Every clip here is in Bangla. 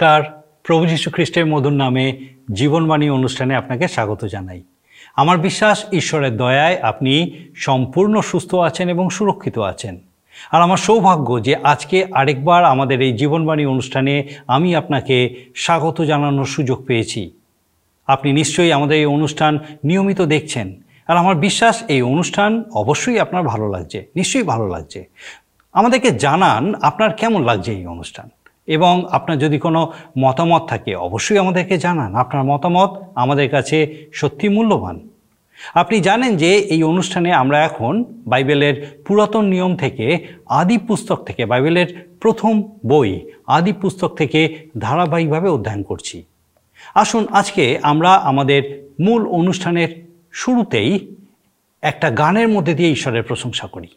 নমস্কার। প্রভু যীশু খ্রিস্টের মধুর নামে জীবনবাণী অনুষ্ঠানে আপনাকে স্বাগত জানাই। আমার বিশ্বাস, ঈশ্বরের দয়ায় আপনি সম্পূর্ণ সুস্থ আছেন এবং সুরক্ষিত আছেন। আর আমার সৌভাগ্য যে আজকে আরেকবার আমাদের এই জীবনবাণী অনুষ্ঠানে আমি আপনাকে স্বাগত জানানোর সুযোগ পেয়েছি। আপনি নিশ্চয়ই আমাদের এই অনুষ্ঠান নিয়মিত দেখছেন। আর আমার বিশ্বাস, এই অনুষ্ঠান অবশ্যই আপনার ভালো লাগছে। নিশ্চয়ই ভালো লাগছে। আমাদেরকে জানান, আপনার কেমন লাগছে এই অনুষ্ঠান? এবং আপনার যদি কোনো মতামত থাকে, অবশ্যই আমাদেরকে জানান। আপনার মতামত আমাদের কাছে সত্যি মূল্যবান। আপনি জানেন যে এই অনুষ্ঠানে আমরা এখন বাইবেলের পুরাতন নিয়ম থেকে আদি পুস্তক থেকে, বাইবেলের প্রথম বই আদি পুস্তক থেকে ধারাবাহিকভাবে অধ্যয়ন করছি। আসুন, আজকে আমরা আমাদের মূল অনুষ্ঠানের শুরুতেই একটা গানের মধ্যে দিয়ে ঈশ্বরের প্রশংসা করি।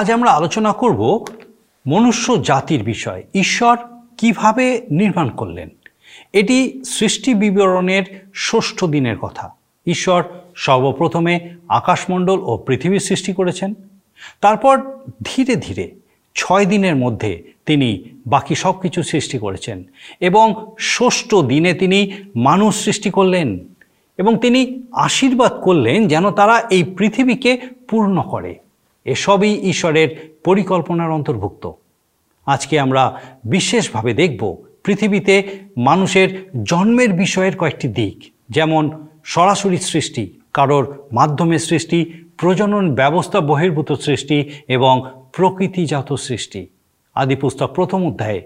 আজ আমরা আলোচনা করব মনুষ্য জাতির বিষয়, ঈশ্বর কীভাবে নির্মাণ করলেন। এটি সৃষ্টি বিবরণের ষষ্ঠ দিনের কথা। ঈশ্বর সর্বপ্রথমে আকাশমণ্ডল ও পৃথিবী সৃষ্টি করেছেন। তারপর ধীরে ধীরে ছয় দিনের মধ্যে তিনি বাকি সব কিছু সৃষ্টি করেছেন এবং ষষ্ঠ দিনে তিনি মানুষ সৃষ্টি করলেন এবং তিনি আশীর্বাদ করলেন যেন তারা এই পৃথিবীকে পূর্ণ করে। এসবই ঈশ্বরের পরিকল্পনার অন্তর্ভুক্ত। আজকে আমরা বিশেষভাবে দেখব পৃথিবীতে মানুষের জন্মের বিষয়ের কয়েকটি দিক, যেমন সরাসরি সৃষ্টি, কারোর মাধ্যমে সৃষ্টি, প্রজনন ব্যবস্থা বহির্ভূত সৃষ্টি এবং প্রকৃতিজাত সৃষ্টি। আদি পুস্তক প্রথম অধ্যায়ে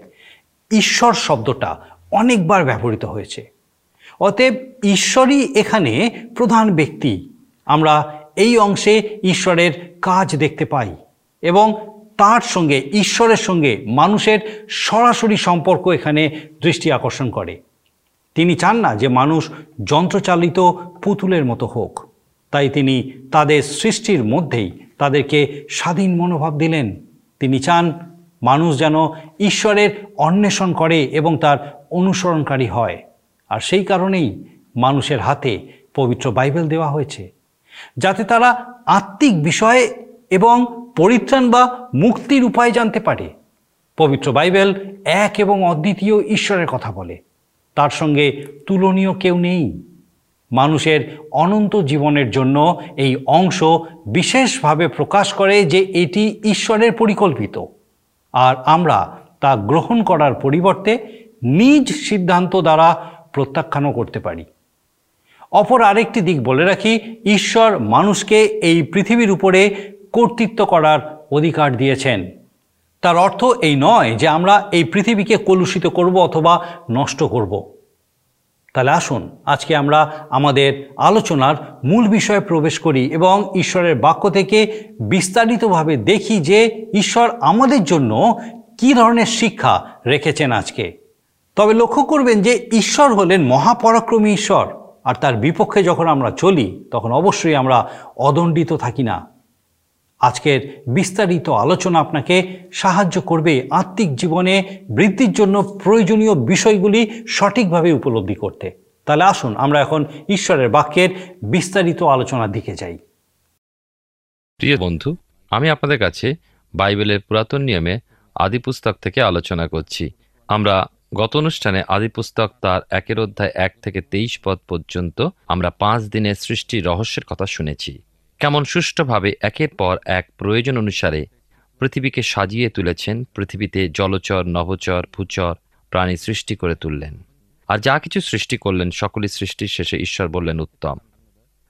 ঈশ্বর শব্দটা অনেকবার ব্যবহৃত হয়েছে। অতএব ঈশ্বরই এখানে প্রধান ব্যক্তি। আমরা এই অংশে ঈশ্বরের কাজ দেখতে পাই এবং তার সঙ্গে, ঈশ্বরের সঙ্গে মানুষের সরাসরি সম্পর্ক এখানে দৃষ্টি আকর্ষণ করে। তিনি চান না যে মানুষ যন্ত্রচালিত পুতুলের মতো হোক। তাই তিনি তাদের সৃষ্টির মধ্যেই তাদেরকে স্বাধীন মনোভাব দিলেন। তিনি চান মানুষ যেন ঈশ্বরের অন্বেষণ করে এবং তার অনুসরণকারী হয়। আর সেই কারণেই মানুষের হাতে পবিত্র বাইবেল দেওয়া হয়েছে। যাতে তারা আত্মিক বিষয়ে এবং পরিত্রাণ বা মুক্তির উপায় জানতে পারে। পবিত্র বাইবেল এক এবং অদ্বিতীয় ঈশ্বরের কথা বলে। তার সঙ্গে তুলনীয় কেউ নেই। মানুষের অনন্ত জীবনের জন্য এই অংশ বিশেষভাবে প্রকাশ করে যে এটি ঈশ্বরের পরিকল্পিত। আর আমরা তা গ্রহণ করার পরিবর্তে নিজ সিদ্ধান্ত দ্বারা প্রত্যাখ্যানও করতে পারি। অপর আরেকটি দিক বলে রাখি, ঈশ্বর মানুষকে এই পৃথিবীর উপরে কর্তৃত্ব করার অধিকার দিয়েছেন। তার অর্থ এই নয় যে আমরা এই পৃথিবীকে কলুষিত করব অথবা নষ্ট করব। তাহলে আসুন, আজকে আমরা আমাদের আলোচনার মূল বিষয়ে প্রবেশ করি এবং ঈশ্বরের বাক্য থেকে বিস্তারিতভাবে দেখি যে ঈশ্বর আমাদের জন্য কি ধরনের শিক্ষা রেখেছেন আজকে। তবে লক্ষ্য করবেন যে ঈশ্বর হলেন মহাপরাক্রমী ঈশ্বর। আর তার বিপক্ষে যখন আমরা চলি, তখন অবশ্যই আমরা অদণ্ডিত থাকি না। আজকের বিস্তারিত আলোচনা আপনাকে সাহায্য করবে আত্মিক জীবনে বৃদ্ধির জন্য প্রয়োজনীয় বিষয়গুলি সঠিকভাবে উপলব্ধি করতে। তাহলে আসুন, আমরা এখন ঈশ্বরের বাক্যের বিস্তারিত আলোচনার দিকে যাই। প্রিয় বন্ধু, আমি আপনাদের কাছে বাইবেলের পুরাতন নিয়মে আদি পুস্তক থেকে আলোচনা করছি। আমরা গত অনুষ্ঠানে আদি পুস্তক তার একের অধ্যায় এক থেকে তেইশ পদ পর্যন্ত আমরা পাঁচ দিনের সৃষ্টির রহস্যের কথা শুনেছি। কেমন সুষ্ঠুভাবে একের পর এক প্রয়োজন অনুসারে পৃথিবীকে সাজিয়ে তুলেছেন, পৃথিবীতে জলচর, নভচর, ভূচর প্রাণী সৃষ্টি করে তুললেন। আর যা কিছু সৃষ্টি করলেন, সকলই সৃষ্টির শেষে ঈশ্বর বললেন উত্তম।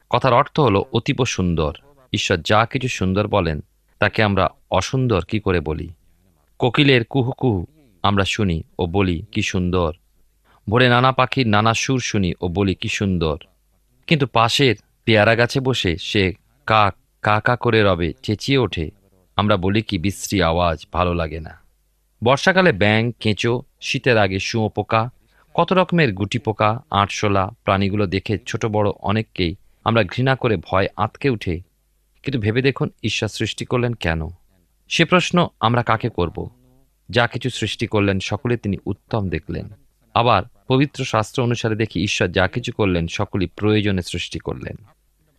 কথার অর্থ হলো অতীব সুন্দর। ঈশ্বর যা কিছু সুন্দর বলেন, তাকে আমরা অসুন্দর কি করে বলি? কোকিলের কুহু কুহু আমরা শুনি ও বলি, কি সুন্দর। ভোরে নানা পাখির নানা সুর শুনি ও বলি, কি সুন্দর। কিন্তু পাশের পেয়ারা গাছে বসে সে কাক কা কা করে রবে, চেঁচিয়ে ওঠে। আমরা বলি, কি বিশ্রী আওয়াজ, ভালো লাগে না। বর্ষাকালে ব্যাং কেঁচো, শীতের আগে শুঁয়ো পোকা, কত রকমের গুটি পোকা, আটশোলা প্রাণীগুলো দেখে ছোট বড় অনেককেই আমরা ঘৃণা করে ভয় আঁতকে উঠে। কিন্তু ভেবে দেখুন ঈশ্বর সৃষ্টি করলেন কেন? সে প্রশ্ন আমরা কাকে করব? যা কিছু সৃষ্টি করলেন সকলে তিনি উত্তম দেখলেন। আবার পবিত্র শাস্ত্র অনুসারে দেখি ঈশ্বর যা কিছু করলেন, সকলই প্রয়োজনে সৃষ্টি করলেন।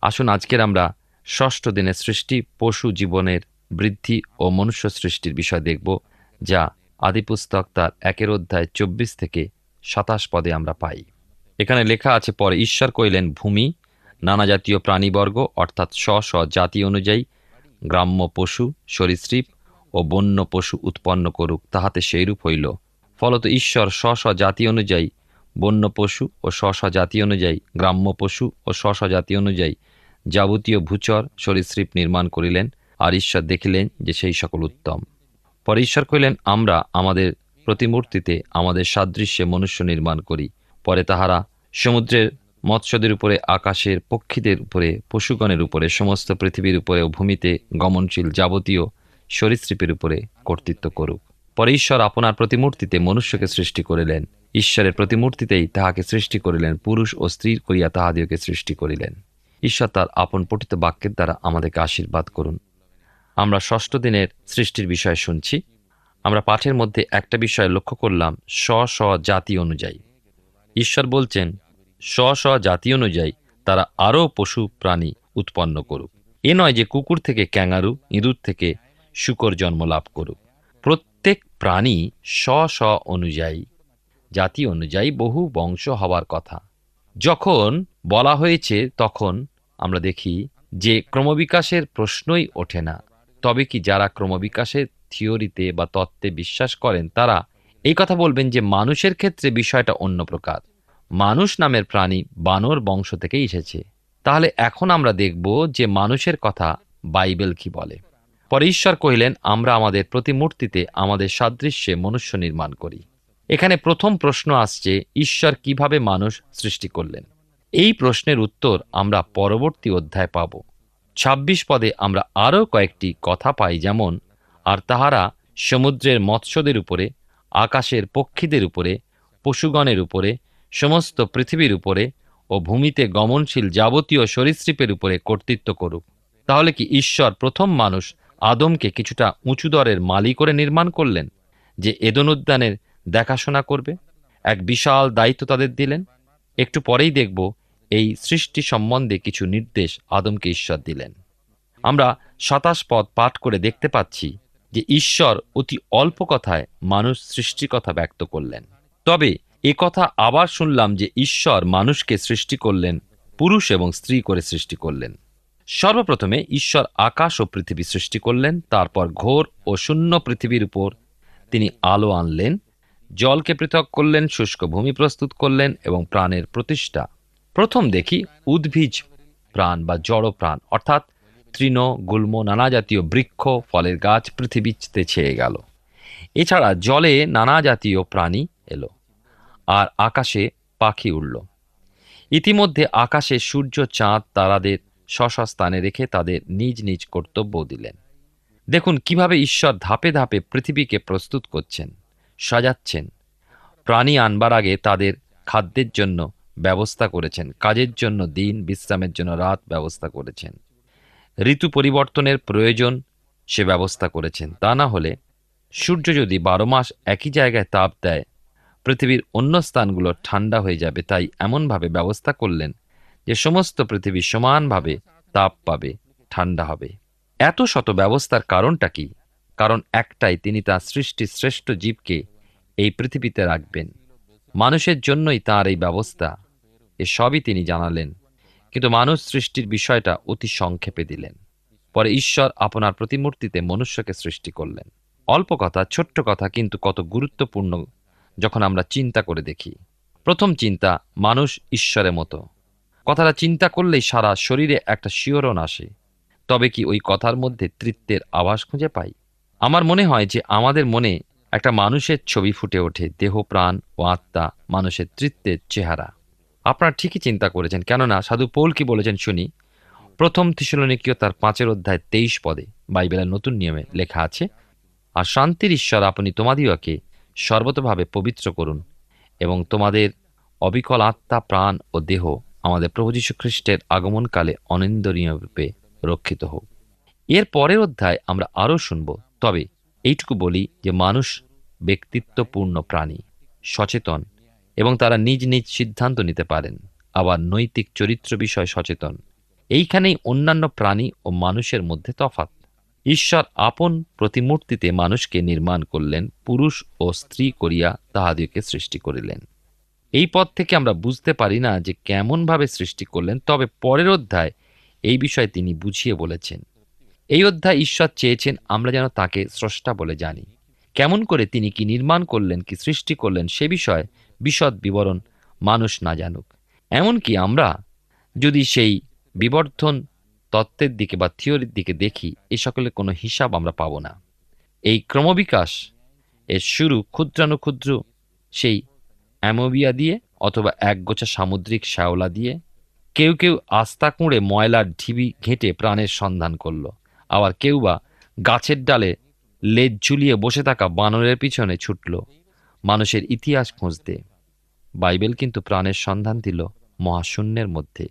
আসুন আজকের আমরা ষষ্ঠ দিনের সৃষ্টি, পশু জীবনের বৃদ্ধি ও মনুষ্য সৃষ্টির বিষয় দেখব, যা আদিপুস্তক তার একের অধ্যায় চব্বিশ থেকে সাতাশ পদে আমরা পাই। এখানে লেখা আছে, পরে ঈশ্বর কইলেন, ভূমি, নানা জাতীয় প্রাণীবর্গ, অর্থাৎ স্ব স্ব জাতি অনুযায়ী গ্রাম্য পশু, সরীসৃপ ও বন্য পশু উৎপন্ন করুক, তাহাতে সেইরূপ হইল। ফলত ঈশ্বর স্ব স্ব জাতি অনুযায়ী, বন্য পশু ও স্ব স্ব জাতি অনুযায়ী, গ্রাম্য পশু ও স্ব স্ব জাতি অনুযায়ী যাবতীয় ভূচর সরীসৃপ নির্মাণ করিলেন আর ঈশ্বর দেখিলেন যে সেই সকল উত্তম। পরে ঈশ্বর কহিলেন, আমরা আমাদের প্রতিমূর্তিতে আমাদের সাদৃশ্যে মনুষ্য নির্মাণ করি। পরে তাহারা সমুদ্রের মৎস্যদের উপরে, আকাশের পক্ষীদের উপরে, পশুগণের উপরে, সমস্ত পৃথিবীর উপরে ভূমিতে গমনশীল যাবতীয় সরীসৃপের উপরে কর্তৃত্ব করুক। পরে ঈশ্বর আপনার প্রতিমূর্তিতে মনুষ্যকে সৃষ্টি করিলেন। ঈশ্বরের প্রতিমূর্তিতেই তাহাকে সৃষ্টি করিলেন, পুরুষ ও স্ত্রী করিয়া তাহাদিওকে সৃষ্টি করিলেন। ঈশ্বর তার আপন পঠিত বাক্যের দ্বারা আমাদেরকে আশীর্বাদ করুন। আমরা ষষ্ঠ দিনের সৃষ্টির বিষয় শুনছি। আমরা পাঠের মধ্যে একটা বিষয় লক্ষ্য করলাম স্ব স্ব জাতি অনুযায়ী। ঈশ্বর বলছেন স্ব স্ব জাতি অনুযায়ী তারা আরও পশু প্রাণী উৎপন্ন করুক। এ নয় যে কুকুর থেকে ক্যাঙারু ইঁদুর থেকে শুকর জন্ম লাভ করুক। প্রত্যেক প্রাণী স্ব স্ব অনুযায়ী, জাতি অনুযায়ী বহু বংশ হওয়ার কথা। যখন বলা হয়েছে, তখন আমরা দেখি যে ক্রমবিকাশের প্রশ্নই ওঠে না। তবে কি যারা ক্রমবিকাশের থিওরিতে বা তত্ত্বে বিশ্বাস করেন, তারা এই কথা বলবেন যে মানুষের ক্ষেত্রে বিষয়টা অন্য প্রকার। মানুষ নামের প্রাণী বানর বংশ থেকেই এসেছে। তাহলে এখন আমরা দেখব যে মানুষের কথা বাইবেল কি বলে। পরে ঈশ্বর কহিলেন, আমরা আমাদের প্রতিমূর্তিতে আমাদের সাদৃশ্যে মনুষ্য নির্মাণ করি। এখানে প্রথম প্রশ্ন আসছে, ঈশ্বর কীভাবে মানুষ সৃষ্টি করলেন? এই প্রশ্নের উত্তর আমরা পরবর্তী অধ্যায় পাব। ছাব্বিশ পদে আমরা আরও কয়েকটি কথা পাই যেমন, আর তাহারা সমুদ্রের মৎস্যদের উপরে, আকাশের পক্ষীদের উপরে, পশুগণের উপরে, সমস্ত পৃথিবীর উপরে ও ভূমিতে গমনশীল যাবতীয় সরীসৃপের উপরে কর্তৃত্ব করুক। তাহলে কি ঈশ্বর প্রথম মানুষ আদমকে কিছুটা উঁচু দরের মালি করে নির্মাণ করলেন যে এদন উদ্যানের দেখাশোনা করবে। এক বিশাল দায়িত্ব তাদের দিলেন। একটু পরেই দেখব এই সৃষ্টি সম্বন্ধে কিছু নির্দেশ আদমকে ঈশ্বর দিলেন। আমরা সাতাশ পদ পাঠ করে দেখতে পাচ্ছি যে ঈশ্বর অতি অল্প কথায় মানুষ সৃষ্টির কথা ব্যক্ত করলেন। তবে এ কথা আবার শুনলাম যে ঈশ্বর মানুষকে সৃষ্টি করলেন, পুরুষ এবং স্ত্রী করে সৃষ্টি করলেন। সর্বপ্রথমে ঈশ্বর আকাশ ও পৃথিবী সৃষ্টি করলেন, তারপর ঘোর ও শূন্য পৃথিবীর উপর তিনি আলো আনলেন, জলকে পৃথক করলেন, শুষ্ক ভূমি প্রস্তুত করলেন এবং প্রাণের প্রতিষ্ঠা। প্রথম দেখি উদ্ভিজ প্রাণ বা জড় প্রাণ, অর্থাৎ তৃণ, গুল্ম, নানা জাতীয় বৃক্ষ, ফলের গাছ পৃথিবীতে ছেয়ে গেল। এছাড়া জলে নানা জাতীয় প্রাণী এলো আর আকাশে পাখি উড়ল। ইতিমধ্যে আকাশে সূর্য, চাঁদ, তারাদের স্ব স্থানে রেখে তাদের নিজ নিজ কর্তব্য দিলেন। দেখুন কীভাবে ঈশ্বর ধাপে ধাপে পৃথিবীকে প্রস্তুত করছেন, সাজাচ্ছেন। প্রাণী আনবার আগে তাদের খাদ্যের জন্য ব্যবস্থা করেছেন, কাজের জন্য দিন, বিশ্রামের জন্য রাত ব্যবস্থা করেছেন। ঋতু পরিবর্তনের প্রয়োজন সে ব্যবস্থা করেছেন, তা না হলে সূর্য যদি বারো মাস একই জায়গায় তাপ দেয়, পৃথিবীর অন্য স্থানগুলো ঠান্ডা হয়ে যাবে, তাই এমনভাবে ব্যবস্থা করলেন যে সমস্ত পৃথিবী সমানভাবে তাপ পাবে, ঠান্ডা হবে। এত শত ব্যবস্থার কারণটা কি? কারণ একটাই, তিনি তার সৃষ্টির শ্রেষ্ঠ জীবকে এই পৃথিবীতে রাখবেন। মানুষের জন্যই তার এই ব্যবস্থা, এ সবই তিনি জানালেন। কিন্তু মানুষ সৃষ্টির বিষয়টা অতি সংক্ষেপে দিলেন। পরে ঈশ্বর আপনার প্রতিমূর্তিতে মনুষ্যকে সৃষ্টি করলেন। অল্প কথা, ছোট্ট কথা, কিন্তু কত গুরুত্বপূর্ণ যখন আমরা চিন্তা করে দেখি। প্রথম চিন্তা, মানুষ ঈশ্বরের মতো। কথাটা চিন্তা করলেই সারা শরীরে একটা শিওরণ আসে। তবে কি ওই কথার মধ্যে তৃত্বের আভাস খুঁজে পাই? আমার মনে হয় যে আমাদের মনে একটা মানুষের ছবি ফুটে ওঠে, দেহ, প্রাণ ও আত্মা, মানুষের তৃত্বের চেহারা। আপনারা ঠিকই চিন্তা করেছেন, কেননা সাধু পৌল কি বলেছেন শুনি? প্রথম থিসলনিকীয় তার পাঁচের অধ্যায় তেইশ পদে বাইবেলের নতুন নিয়মে লেখা আছে, আর শান্তির ঈশ্বর আপনি তোমাদিওকে সর্বতভাবে পবিত্র করুন এবং তোমাদের অবিকল আত্মা, প্রাণ ও দেহ আমাদের প্রভু যীশু খ্রিস্টের আগমনকালে অনিন্দনীয়রূপে রক্ষিত হোক। এর পরের অধ্যায় আমরা আরও শুনব। তবে এইটুকু বলি যে মানুষ ব্যক্তিত্বপূর্ণ প্রাণী, সচেতন এবং তারা নিজ নিজ সিদ্ধান্ত নিতে পারেন। আবার নৈতিক চরিত্র বিষয় সচেতন। এইখানেই অন্যান্য প্রাণী ও মানুষের মধ্যে তফাৎ। ঈশ্বর আপন প্রতিমূর্তিতে মানুষকে নির্মাণ করলেন, পুরুষ ও স্ত্রী করিয়া তাহাদিওকে সৃষ্টি করিলেন। এই পথ থেকে আমরা বুঝতে পারি না যে কেমনভাবে সৃষ্টি করলেন, তবে পরের অধ্যায় এই বিষয়ে তিনি বুঝিয়ে বলেছেন। এই অধ্যায় ঈশ্বর চেয়েছেন আমরা যেন তাকে স্রষ্টা বলে জানি। কেমন করে তিনি কি নির্মাণ করলেন, কি সৃষ্টি করলেন, সে বিষয়ে বিশদ বিবরণ মানুষ না জানুক। এমনকি আমরা যদি সেই বিবর্ধন তত্ত্বের দিকে বা থিওরির দিকে দেখি, এ সকলের কোনো হিসাব আমরা পাব না। এই ক্রমবিকাশ এর শুরু ক্ষুদ্রানুক্ষুদ্র সেই অ্যামোবিয়া দিয়ে অথবা একগোছা সামুদ্রিক শ্যাওলা দিয়ে কেউ কেউ আস্তা কুঁড়ে ময়লার ঢিবি ঘেঁটে প্রাণের সন্ধান করল। আবার কেউ বা গাছের ডালে লেজ ঝুলিয়ে বসে থাকা বানরের পিছনে ছুটল। মানুষের ইতিহাস খুঁজতে। বাইবেল কিন্তু প্রাণের সন্ধান দিল মহাশূন্যের মধ্যে।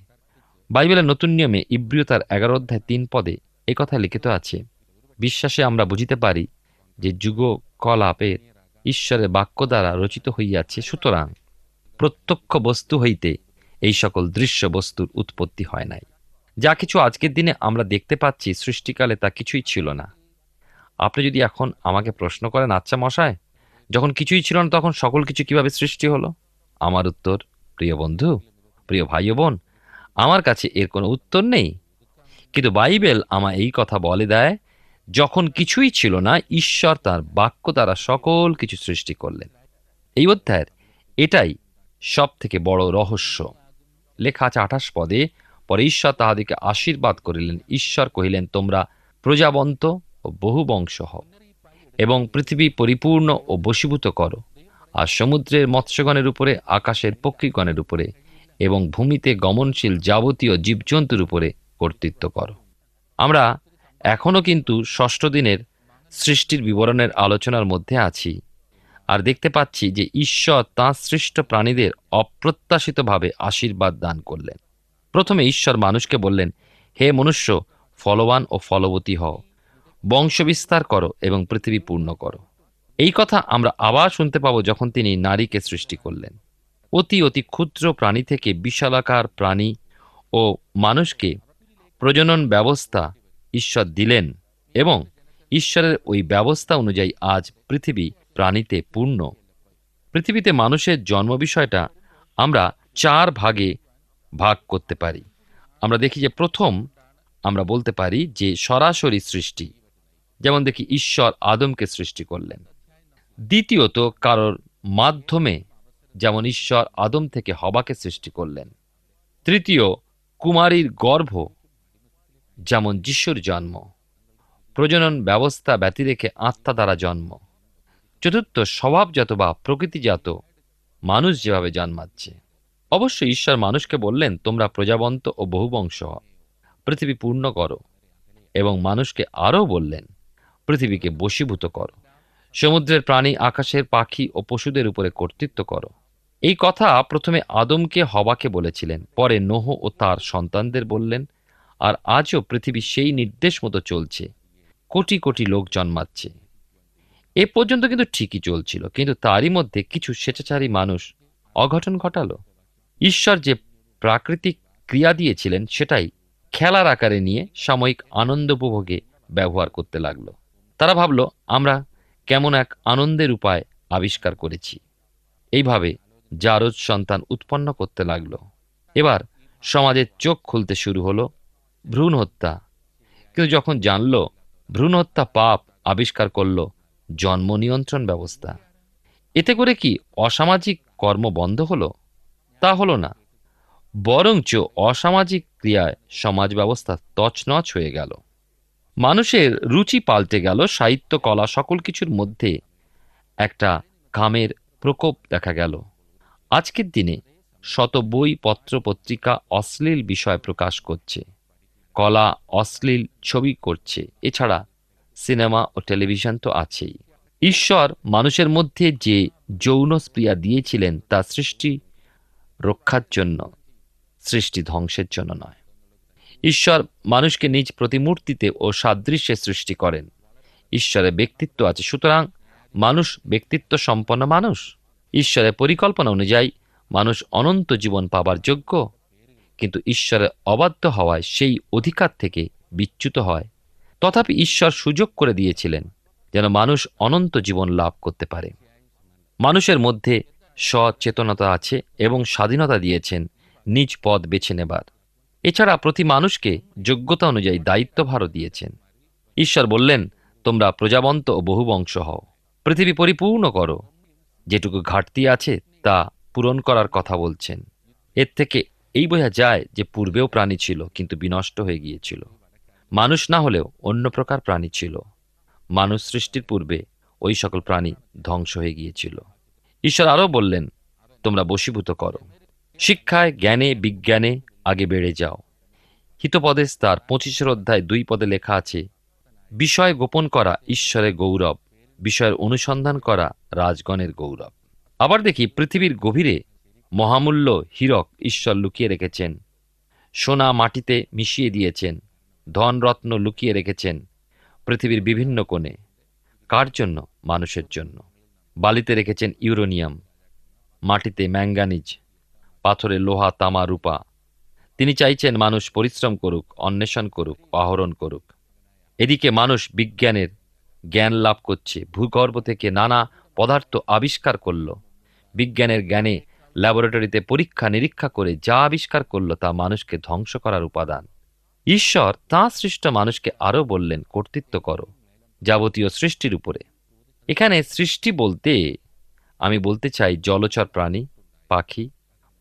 বাইবেলের নতুন নিয়মে ইব্রিয়তার এগারো অধ্যায় তিন পদে কথা লিখিত আছে। বিশ্বাসে আমরা বুঝিতে পারি যে যুগ ঈশ্বরের বাক্য দ্বারা রচিত হইয়াছে, সুতরাং প্রত্যক্ষ বস্তু হইতে এই সকল দৃশ্য বস্তুর উৎপত্তি হয় নাই। যা কিছু আজকের দিনে আমরা দেখতে পাচ্ছি, সৃষ্টিকালে তা কিছুই ছিল না। আপনি যদি এখন আমাকে প্রশ্ন করেন আচ্ছা মশায়, যখন কিছুই ছিল না, তখন সকল কিছু কীভাবে সৃষ্টি হলো? আমার উত্তর, প্রিয় বন্ধু, প্রিয় ভাই বোন, আমার কাছে এর কোনো উত্তর নেই। কিন্তু বাইবেল আমা এই কথা বলে দেয় যখন কিছুই ছিল না, ঈশ্বর তার বাক্য দ্বারা সকল কিছু সৃষ্টি করলেন। এই অধ্যায়ের এটাই সব থেকে বড় রহস্য। লেখা আছে আঠাশ পদে, পরে ঈশ্বর তাহাদিকে আশীর্বাদ করিলেন। ঈশ্বর কহিলেন, তোমরা প্রজাবন্ত ও বহু বংশ হও এবং পৃথিবী পরিপূর্ণ ও বশীভূত করো, আর সমুদ্রের মৎস্যগণের উপরে, আকাশের পক্ষীগণের উপরে এবং ভূমিতে গমনশীল যাবতীয় জীবজন্তুর উপরে কর্তৃত্ব করো। আমরা এখনও কিন্তু ষষ্ঠ দিনের সৃষ্টির বিবরণের আলোচনার মধ্যে আছি। আর দেখতে পাচ্ছি যে ঈশ্বর তাঁর সৃষ্ট প্রাণীদের অপ্রত্যাশিতভাবে আশীর্বাদ দান করলেন। প্রথমে ঈশ্বর মানুষকে বললেন, হে মনুষ্য, ফলবান ও ফলবতী হও। বংশবিস্তার করো এবং পৃথিবী পূর্ণ করো। এই কথা আমরা আবার শুনতে পাবো যখন তিনি নারীকে সৃষ্টি করলেন। অতি অতি ক্ষুদ্র প্রাণী থেকে বিশালাকার প্রাণী ও মানুষকে প্রজনন ব্যবস্থা ঈশ্বর দিলেন এবং ঈশ্বরের ওই ব্যবস্থা অনুযায়ী আজ পৃথিবী প্রাণীতে পূর্ণ। পৃথিবীতে মানুষের জন্ম বিষয়টা আমরা চার ভাগে ভাগ করতে পারি। আমরা দেখি যে প্রথম আমরা বলতে পারি যে সরাসরি সৃষ্টি। যেমন দেখি ঈশ্বর আদমকে সৃষ্টি করলেন। দ্বিতীয়ত কারোর মাধ্যমে যেমন ঈশ্বর আদম থেকে হবাকে সৃষ্টি করলেন। তৃতীয় কুমারীর গর্ভ যেমন যিশুর জন্ম। প্রজনন ব্যবস্থা ব্যতি রেখে আত্মা দ্বারা জন্ম। চতুর্থ স্বভাবজাত বা প্রকৃতিজাত মানুষ যেভাবে জন্মাচ্ছে। অবশ্য ঈশ্বর মানুষকে বললেন, তোমরা প্রজাবন্ত ও বহুবংশ, পৃথিবী পূর্ণ করো। এবং মানুষকে আরও বললেন, পৃথিবীকে বশীভূত করো। সমুদ্রের প্রাণী, আকাশের পাখি ও পশুদের উপরে কর্তৃত্ব করো। এই কথা প্রথমে আদমকে, হবাকে বলেছিলেন। পরে নোহ ও তার সন্তানদের বললেন আর আজও পৃথিবী সেই নির্দেশ মতো চলছে। কোটি কোটি লোক জন্মাচ্ছে। এ পর্যন্ত কিন্তু ঠিকই চলছিল, কিন্তু তারই মধ্যে কিছু স্বেচ্ছাচারী মানুষ অঘটন ঘটালো। ঈশ্বর যে প্রাকৃতিক ক্রিয়া দিয়েছিলেন, সেটাই খেলার আকারে নিয়ে সাময়িক আনন্দ উপভোগে ব্যবহার করতে লাগল। তারা ভাবল, আমরা কেমন এক আনন্দের উপায় আবিষ্কার করেছি। এইভাবে জারজ সন্তান উৎপন্ন করতে লাগল। এবার সমাজের চোখ খুলতে শুরু হলো ভ্রূণ হত্যা কিন্তু যখন জানল ভ্রূণ হত্যা পাপ আবিষ্কার করল জন্ম নিয়ন্ত্রণ ব্যবস্থা। এতে করে কি অসামাজিক কর্ম বন্ধ হলো? তা হলো না। বরঞ্চ অসামাজিক ক্রিয়ায় সমাজ ব্যবস্থা তছনছ হয়ে গেল। মানুষের রুচি পাল্টে গেল, সাহিত্য, কলা সকল কিছুর মধ্যে একটা কামের প্রকোপ দেখা গেল। আজকের দিনে শত বই, পত্র, পত্রিকা অশ্লীল বিষয় প্রকাশ করছে। কলা অশ্লীল ছবি করছে। এছাড়া সিনেমা ও টেলিভিশন তো আছেই। ঈশ্বর মানুষের মধ্যে যে যৌন স্প্রিয়া দিয়েছিলেন, তা সৃষ্টি রক্ষার জন্য, সৃষ্টি ধ্বংসের জন্য নয়। ঈশ্বর মানুষকে নিজ প্রতিমূর্তিতে ও সাদৃশ্যে সৃষ্টি করেন। ঈশ্বরের ব্যক্তিত্ব আছে। সুতরাং মানুষ ব্যক্তিত্ব সম্পন্ন মানুষ। ঈশ্বরের পরিকল্পনা অনুযায়ী মানুষ অনন্ত জীবন পাবার যোগ্য। কিন্তু ঈশ্বরের অবাধ্য হওয়ায় সেই অধিকার থেকে বিচ্যুত হয়। তথাপি ঈশ্বর সুযোগ করে দিয়েছিলেন যেন মানুষ অনন্ত জীবন লাভ করতে পারে। মানুষের মধ্যে সচেতনতা আছে এবং স্বাধীনতা দিয়েছেন নিজ পদ বেছে নেবার। এছাড়া প্রতি মানুষকে যোগ্যতা অনুযায়ী দায়িত্বভারও দিয়েছেন। ঈশ্বর বললেন, তোমরা প্রজাবন্ত ও বহুবংশ হও। পৃথিবী পরিপূর্ণ করো। যেটুকু ঘাটতি আছে তা পূরণ করার কথা বলছেন। এর থেকে এই বোঝা যায় যে পূর্বেও প্রাণী ছিল, কিন্তু বিনষ্ট হয়ে গিয়েছিল। মানুষ না হলেও অন্য প্রকার প্রাণী ছিল। মানুষ সৃষ্টির পূর্বে ওই সকল প্রাণী ধ্বংস হয়ে গিয়েছিল। ঈশ্বর আরও বললেন, তোমরা বশীভূত করো। শিক্ষায়, জ্ঞানে, বিজ্ঞানে আগে বেড়ে যাও। হিতপদেশ তার পঁচিশের অধ্যায় দুই পদে লেখা আছে, বিষয় গোপন করা ঈশ্বরের গৌরব, বিষয়ের অনুসন্ধান করা রাজগণের গৌরব। আবার দেখি পৃথিবীর গভীরে মহামূল্য হীরক ঈশ্বর লুকিয়ে রেখেছেন। সোনা মাটিতে মিশিয়ে দিয়েছেন। ধনরত্ন লুকিয়ে রেখেছেন পৃথিবীর বিভিন্ন কোণে। কার জন্য? মানুষের জন্য। বালিতে রেখেছেন ইউরোনিয়াম। মাটিতে ম্যাঙ্গানিজ। পাথরে লোহা, তামা, রূপা। তিনি চাইছেন মানুষ পরিশ্রম করুক, অন্বেষণ করুক, আহরণ করুক। এদিকে মানুষ বিজ্ঞানের জ্ঞান লাভ করছে, ভূগর্ভ থেকে নানা পদার্থ আবিষ্কার করল। বিজ্ঞানের জ্ঞানে ল্যাবরেটরিতে পরীক্ষা, নিরীক্ষা করে যা আবিষ্কার করল তা মানুষকে ধ্বংস করার উপাদান। ঈশ্বর তাঁর সৃষ্ট মানুষকে আরও বললেন, কর্তৃত্ব করো যাবতীয় সৃষ্টির উপরে। এখানে সৃষ্টি বলতে আমি বলতে চাই জলচর প্রাণী, পাখি,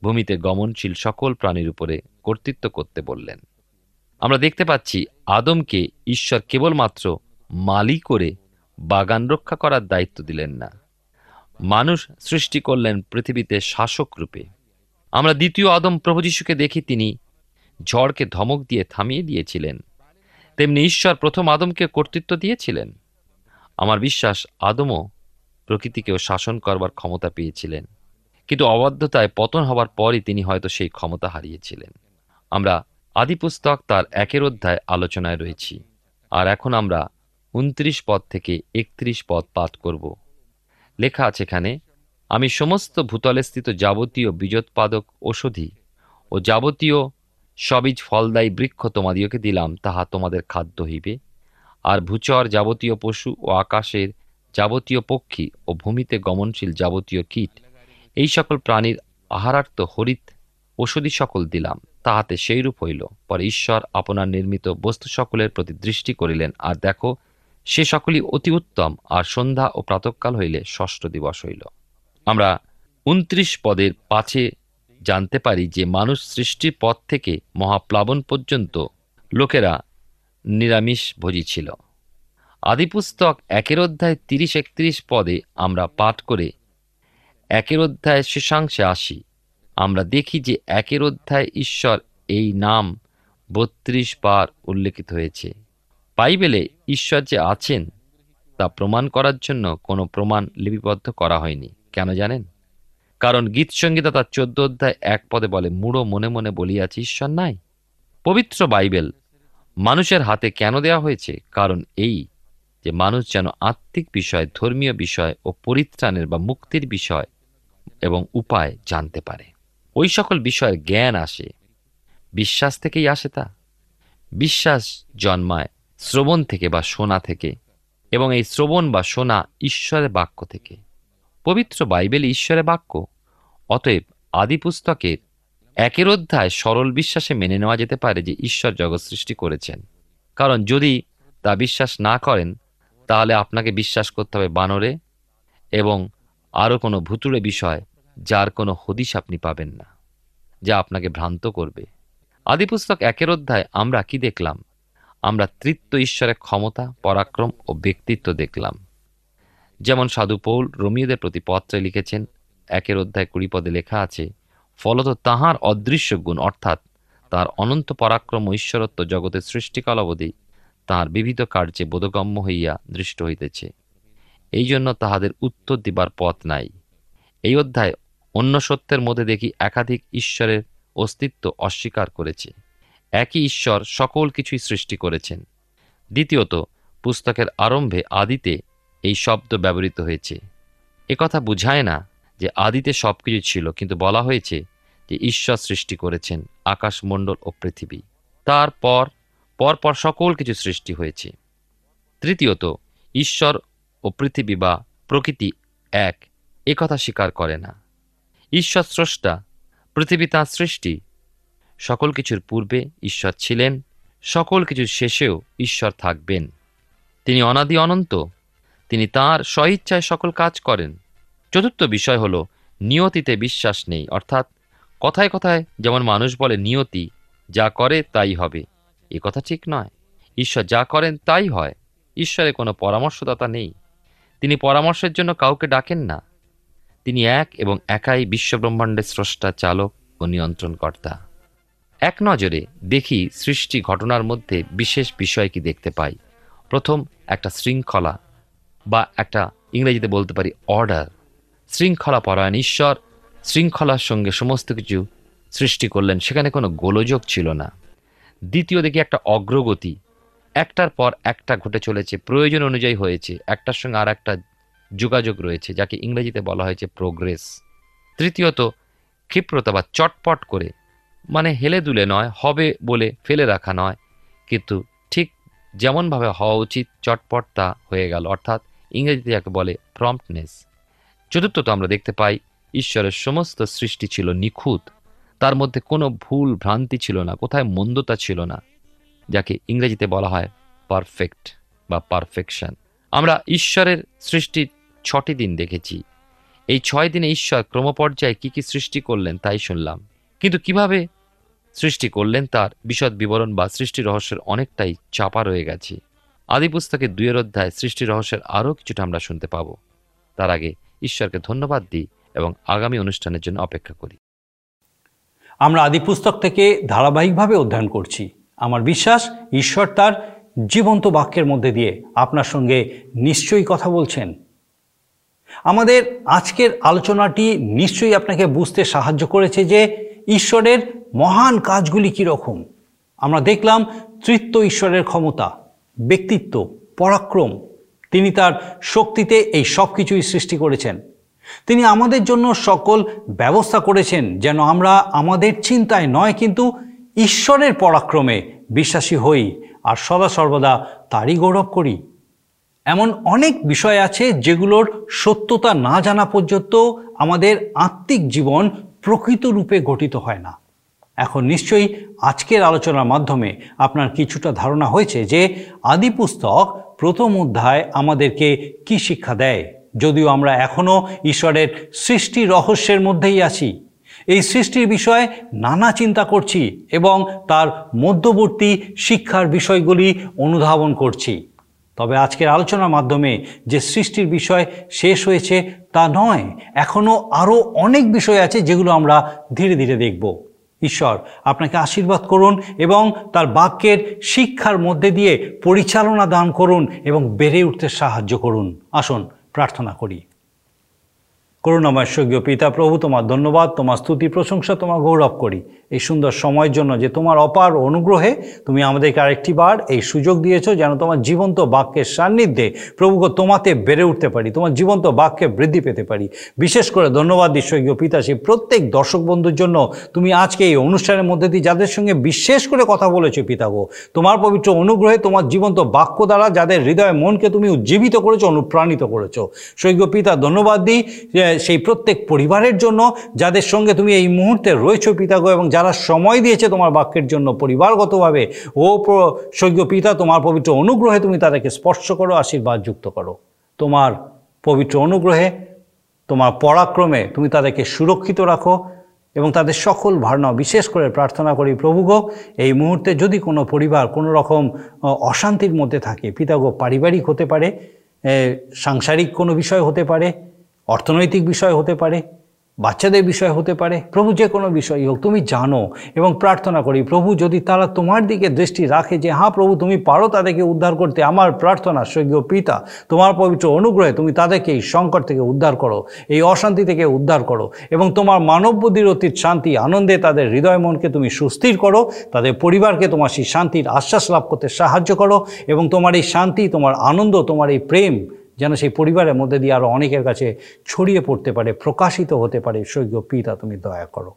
ভূমিতে গমনশীল সকল প্রাণীর উপরে কর্তৃত্ব করতে বললেন। আমরা দেখতে পাচ্ছি আদমকে ঈশ্বর কেবলমাত্র মালি করে বাগান রক্ষা করার দায়িত্ব দিলেন না। মানুষ সৃষ্টি করলেন পৃথিবীতে শাসক রূপে। আমরা দ্বিতীয় আদম প্রভু যিশুকে দেখি, তিনি ঝড়কে ধমক দিয়ে থামিয়ে দিয়েছিলেন। তেমনি ঈশ্বর প্রথম আদমকে কর্তৃত্ব দিয়েছিলেন। আমার বিশ্বাস, আদমও প্রকৃতিকেও শাসন করবার ক্ষমতা পেয়েছিলেন। কিন্তু অবাধ্যতায় পতন হবার পরই তিনি হয়তো সেই ক্ষমতা হারিয়েছিলেন। আমরা আদিপুস্তক তার একের অধ্যায় আলোচনায় রয়েছি। আর এখন আমরা উনত্রিশ পদ থেকে একত্রিশ পদ পাঠ করব। লেখা আছে এখানে, আমি সমস্ত ভূতলে স্থিত যাবতীয় বীজোৎপাদক ঔষধি ও যাবতীয় সবীজ ফলদায়ী বৃক্ষ তোমাদিওকে দিলাম, তাহা তোমাদের খাদ্য হইবে। আর ভূচর যাবতীয় পশু ও আকাশের যাবতীয় পক্ষী ও ভূমিতে গমনশীল যাবতীয় কীট, এই সকল প্রাণীর আহারার্থ হরিত ওষুধি সকল দিলাম, তাহাতে সেইরূপ হইল। পরে ঈশ্বর আপনার নির্মিত বস্তু সকলের প্রতি দৃষ্টি করিলেন, আর দেখো সে সকলই অতি উত্তম, আর সন্ধ্যা ও প্রাতকাল হইলে ষষ্ঠ দিবস হইল। আমরা উনত্রিশ পদের পাছে জানতে পারি যে মানুষ সৃষ্টির পথ থেকে মহাপ্লাবন পর্যন্ত লোকেরা নিরামিষ ভোজী ছিল। আদিপুস্তক একের অধ্যায় তিরিশ একত্রিশ পদে আমরা পাঠ করে একের অধ্যায় শেষাংশে আসি। আমরা দেখি যে একের অধ্যায় ঈশ্বর এই নাম বত্রিশ বার উল্লেখিত হয়েছে। বাইবেলে ঈশ্বর যে আছেন তা প্রমাণ করার জন্য কোনো প্রমাণ লিপিবদ্ধ করা হয়নি। কেন জানেন? কারণ গীত সঙ্গীতা তার চোদ্দ অধ্যায় এক পদে বলে মুড়ো মনে মনে বলিয়াছে, ঈশ্বর নাই। পবিত্র বাইবেল মানুষের হাতে কেন দেওয়া হয়েছে? কারণ এই যে মানুষ যেন আত্মিক বিষয়, ধর্মীয় বিষয় ও পরিত্রাণের বা মুক্তির বিষয় এবং উপায় জানতে পারে। ওই সকল বিষয়ের জ্ঞান আসে। বিশ্বাস থেকেই আসে তা। বিশ্বাস জন্মায় শ্রবণ থেকে বা শোনা থেকে এবং এই শ্রবণ বা শোনা ঈশ্বরের বাক্য থেকে। পবিত্র বাইবেল ঈশ্বরের বাক্য। অতএব আদি পুস্তকের একের অধ্যায় সরল বিশ্বাসে মেনে নেওয়া যেতে পারে যে ঈশ্বর জগৎ সৃষ্টি করেছেন। কারণ যদি তা বিশ্বাস না করেন, তাহলে আপনাকে বিশ্বাস করতে হবে বানরে এবং আরও কোনো ভুতুড়ে বিষয় যার কোনো হদিশ আপনি পাবেন না, যা আপনাকে ভ্রান্ত করবে। আদিপুস্তক একের অধ্যায় আমরা কি দেখলাম? আমরা তৃত্ব ঈশ্বরের ক্ষমতা, পরাক্রম ও ব্যক্তিত্ব দেখলাম। যেমন সাধু পৌল প্রতি পত্রে লিখেছেন, একের অধ্যায় কুড়ি পদে লেখা আছে, ফলত তাহার অদৃশ্য গুণ, অর্থাৎ তার অনন্ত পরাক্রম ঈশ্বরত্ব জগতের সৃষ্টিকাল অবধি তাহার বিবিধ কার্যে বোধগম্য হইয়া দৃষ্ট হইতেছে। এই জন্য তাহাদের উত্তর দিবার পথ নাই। এই অধ্যায় অন্য সত্যের মধ্যে দেখি একাধিক ঈশ্বরের অস্তিত্ব অস্বীকার করেছে। একই ঈশ্বর সকল কিছুই সৃষ্টি করেছেন। দ্বিতীয়ত, পুস্তকের আরম্ভে আদিতে এই শব্দ ব্যবহৃত হয়েছে। একথা বুঝায় না যে আদিতে সব কিছু ছিল, কিন্তু বলা হয়েছে যে ঈশ্বর সৃষ্টি করেছেন আকাশমণ্ডল ও পৃথিবী। তারপর, পরপর সকল কিছু সৃষ্টি হয়েছে। তৃতীয়ত, ঈশ্বর ও পৃথিবী বা প্রকৃতি এক একথা স্বীকার করে না। ঈশ্বর স্রষ্টা, পৃথিবী তাঁর সৃষ্টি সকল কিছুর পূর্বে ঈশ্বর ছিলেন, সকল কিছুর শেষেও ঈশ্বর থাকবেন। তিনি অনাদি অনন্ত, তিনি তাঁর স্বইচ্ছায় সকল কাজ করেন। চতুর্থ বিষয় হল, নিয়তিতে বিশ্বাস নেই, অর্থাৎ কথায় কথায় যেমন মানুষ বলে নিয়তি, যা করে তাই হবে। এ কথা ঠিক নয়। ঈশ্বর যা করেন তাই হয়। ঈশ্বরে কোনো পরামর্শদাতা নেই। তিনি পরামর্শের জন্য কাউকে ডাকেন না। তিনি এক এবং একাই বিশ্বব্রহ্মাণ্ডের স্রষ্টা, চালক ও নিয়ন্ত্রণকর্তা। এক নজরে দেখি সৃষ্টি ঘটনার মধ্যে বিশেষ বিষয় কি দেখতে পাই। প্রথম একটা শৃঙ্খলা বা একটা ইংরেজিতে বলতে পারি অর্ডার। শৃঙ্খলা পরায়ণ ঈশ্বর, শৃঙ্খলার সঙ্গে সমস্ত কিছু সৃষ্টি করলেন, সেখানে কোনো গোলযোগ ছিল না। দ্বিতীয় দেখি একটা অগ্রগতি। একটার পর একটা ঘটে চলেছে, প্রয়োজন অনুযায়ী হয়েছে। একটার সঙ্গে আর একটা যোগাযোগ রয়েছে, যাকে ইংরেজিতে বলা হয়েছে প্রোগ্রেস তৃতীয়ত ক্ষিপ্রতা বা চটপট করে মানে হেলে দুলে নয়, হবে বলে ফেলে রাখা নয়। কিন্তু ঠিক যেমনভাবে হওয়া উচিত চটপট তা হয়ে গেল, অর্থাৎ ইংরেজিতে যাকে বলে প্রম্পটনেস চতুর্থত আমরা দেখতে পাই, ঈশ্বরের সমস্ত সৃষ্টি ছিল নিখুঁত। তার মধ্যে কোনো ভুল ভ্রান্তি ছিল না, কোথায় মন্দতা ছিল না, যাকে ইংরেজিতে বলা হয় পারফেক্ট বা পারফেকশন আমরা ঈশ্বরের সৃষ্টির ছটি দিন দেখেছি। এই ছয় দিনে ঈশ্বর ক্রমপর্যায়ে কি কি সৃষ্টি করলেন তাই শুনলাম। কিন্তু কীভাবে সৃষ্টি করলেন তার বিশদ বিবরণ বা সৃষ্টি রহস্যের অনেকটাই চাপা রয়ে গেছে। আদি পুস্তকের দুয়ের অধ্যায় সৃষ্টি রহস্যের আরও কিছুটা আমরা শুনতে পাবো। তার আগে ঈশ্বরকে ধন্যবাদ দিই এবং আগামী অনুষ্ঠানের জন্য অপেক্ষা করি। আমরা আদি পুস্তক থেকে ধারাবাহিকভাবে অধ্যয়ন করছি। আমার বিশ্বাস, ঈশ্বর তার জীবন্ত বাক্যের মধ্যে দিয়ে আপনার সঙ্গে নিশ্চয়ই কথা বলছেন। আমাদের আজকের আলোচনাটি নিশ্চয়ই আপনাকে বুঝতে সাহায্য করেছে যে ঈশ্বরের মহান কাজগুলি কীরকম? আমরা দেখলাম তৃত্ব ঈশ্বরের ক্ষমতা, ব্যক্তিত্ব, পরাক্রম। তিনি তার শক্তিতে এই সব কিছুই সৃষ্টি করেছেন। তিনি আমাদের জন্য সকল ব্যবস্থা করেছেন, যেন আমরা আমাদের চিন্তায় নয়, কিন্তু ঈশ্বরের পরাক্রমে বিশ্বাসী হই আর সদা সর্বদা তারই গৌরব করি। এমন অনেক বিষয় আছে যেগুলোর সত্যতা না জানা পর্যন্ত আমাদের আত্মিক জীবন প্রকৃত রূপে গঠিত হয় না। এখন নিশ্চয়ই আজকের আলোচনার মাধ্যমে আপনার কিছুটা ধারণা হয়েছে যে আদি পুস্তক প্রথম অধ্যায় আমাদেরকে কি শিক্ষা দেয়। যদিও আমরা এখনও ঈশ্বরের সৃষ্টি রহস্যের মধ্যেই আছি। এই সৃষ্টির বিষয়ে নানা চিন্তা করছি এবং তার মধ্যবর্তী শিক্ষার বিষয়গুলি অনুধাবন করছি। তবে আজকের আলোচনার মাধ্যমে যে সৃষ্টির বিষয় শেষ হয়েছে তা নয় এখনও আরও অনেক বিষয় আছে যেগুলো আমরা ধীরে ধীরে দেখব। ঈশ্বর, আপনাকে আশীর্বাদ করুন এবং তার বাক্যের শিক্ষার মধ্যে দিয়ে পরিচালনা দান করুন এবং বেড়ে উঠতে সাহায্য করুন। আসুন, প্রার্থনা করি। করুণাময় স্বর্গীয় পিতা প্রভু, তোমার ধন্যবাদ, তোমার স্তুতি, প্রশংসা, তোমার গৌরব করি। এই সুন্দর সময়ের জন্য যে তোমার অপার অনুগ্রহে তুমি আমাদেরকে আরেকটি বার এই সুযোগ দিয়েছ যেন তোমার জীবন্ত বাক্যের সান্নিধ্যে প্রভু তোমাতে বেড়ে উঠতে পারি, তোমার জীবন্ত বাক্যে বৃদ্ধি পেতে পারি। বিশেষ করে ধন্যবাদ স্বর্গীয় পিতা, সেই প্রত্যেক দর্শক বন্ধুর জন্য তুমি আজকে এই অনুষ্ঠানের মধ্যে দিয়ে যাদের সঙ্গে বিশেষ করে কথা বলেছ পিতা গো, তোমার পবিত্র অনুগ্রহে তোমার জীবন্ত বাক্য দ্বারা যাদের হৃদয় মনকে তুমি উজ্জীবিত করেছ, অনুপ্রাণিত করেছ। স্বর্গীয় পিতা, ধন্যবাদ দিই সেই প্রত্যেক পরিবারের জন্য, যাদের সঙ্গে তুমি এই মুহূর্তে রয়েছো পিতাগো এবং যারা সময় দিয়েছে তোমার বাক্যের জন্য পরিবারগতভাবে, ও স্বর্গীয় পিতা, তোমার পবিত্র অনুগ্রহে তুমি তাদেরকে স্পর্শ করো, আশীর্বাদ যুক্ত করো। তোমার পবিত্র অনুগ্রহে, তোমার পরাক্রমে তুমি তাদেরকে সুরক্ষিত রাখো এবং তাদের সকল ভাবনা বিশেষ করে প্রার্থনা করি, প্রভুগো, এই মুহূর্তে যদি কোনো পরিবার কোনো রকম অশান্তির মধ্যে থাকে, পিতাগো পারিবারিক হতে পারে সাংসারিক কোনো বিষয় হতে পারে অর্থনৈতিক বিষয় হতে পারে, বাচ্চাদের বিষয় হতে পারে, প্রভু যে কোনো বিষয়ই হোক, তুমি জানো এবং প্রার্থনা করি, প্রভু যদি তারা তোমার দিকে দৃষ্টি রাখে যে হ্যাঁ প্রভু, তুমি পারো তাদেরকে উদ্ধার করতে, আমার প্রার্থনা স্বর্গীয় পিতা, তোমার পবিত্র অনুগ্রহে তুমি তাদেরকে এই সংকট থেকে উদ্ধার করো, এই অশান্তি থেকে উদ্ধার করো এবং তোমার মানব বুদ্ধির অতীত শান্তি, আনন্দে তাদের হৃদয় মনকে তুমি সুস্থির করো, তাদের পরিবারকে তোমার সেই শান্তির আশ্বাস লাভ করতে সাহায্য করো এবং তোমার এই শান্তি, তোমার আনন্দ, তোমার এই প্রেম যেন সেই পরিবারের মধ্যে দিয়ে আরও অনেকের কাছে ছড়িয়ে পড়তে পারে, প্রকাশিত হতে পারে। সৈক্য পিতা, তুমি দয়া করো।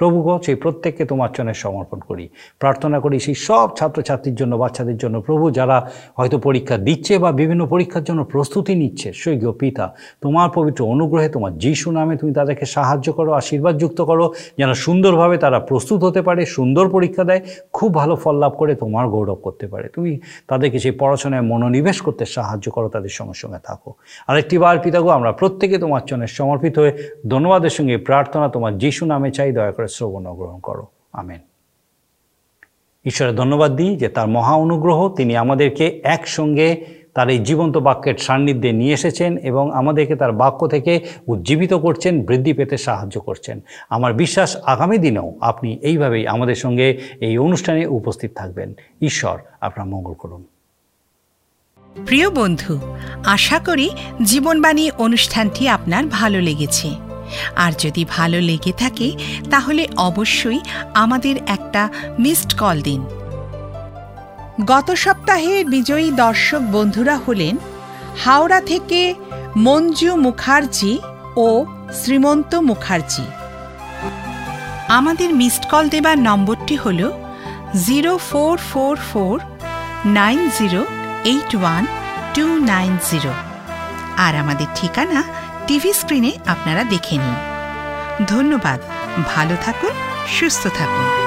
প্রভু গো, সেই প্রত্যেককে তোমার চরণে সমর্পণ করি। প্রার্থনা করি সেই সব ছাত্রছাত্রীর জন্য, বাচ্চাদের জন্য। প্রভু, যারা হয়তো পরীক্ষা দিচ্ছে বা বিভিন্ন পরীক্ষার জন্য প্রস্তুতি নিচ্ছে, স্বর্গীয় পিতা, তোমার পবিত্র অনুগ্রহে তোমার যিশু নামে তুমি তাদেরকে সাহায্য করো, আশীর্বাদ যুক্ত করো, যেন সুন্দরভাবে তারা প্রস্তুত হতে পারে, সুন্দর পরীক্ষা দেয়, খুব ভালো ফল লাভ করে তোমার গৌরব করতে পারে। তুমি তাদেরকে সেই পড়াশোনায় মনোনিবেশ করতে সাহায্য করো, তাদের সঙ্গে সঙ্গে থাকো। আরেকটি বার পিতাগো আমরা প্রত্যেকে তোমার চরণে সমর্পিত হয়ে ধন্যবাদের সঙ্গে প্রার্থনা তোমার যিশু নামে চাই, দয়া করে শ্রবণ গ্রহণ করো। আমেন। ঈশ্বরের ধন্যবাদ দিই যে তার মহা অনুগ্রহ তিনি আমাদেরকে একসঙ্গে তার এই জীবন্ত বাক্যের সান্নিধ্যে নিয়ে এসেছেন এবং আমাদেরকে তার বাক্য থেকে উজ্জীবিত করছেন, বৃদ্ধি পেতে সাহায্য করছেন। আমার বিশ্বাস আগামী দিনেও আপনি এইভাবেই আমাদের সঙ্গে এই অনুষ্ঠানে উপস্থিত থাকবেন। ঈশ্বর আপনার মঙ্গল করুন। প্রিয় বন্ধু, আশা করি জীবনবাণী অনুষ্ঠানটি আপনার ভালো লেগেছে। আর যদি ভালো লেগে থাকে, তাহলে অবশ্যই আমাদের একটা মিসড কল দিন। গত সপ্তাহে বিজয়ী দর্শক বন্ধুরা হলেন হাওড়া থেকে মঞ্জু মুখার্জি ও শ্রীমন্ত মুখার্জি। আমাদের মিসড কল দেবার নম্বরটি হল zero four four four nine zero eight one two nine zero আর আমাদের ঠিকানা টিভি স্ক্রিনে আপনারা দেখে নিন। ধন্যবাদ। ভালো থাকুন সুস্থ থাকুন।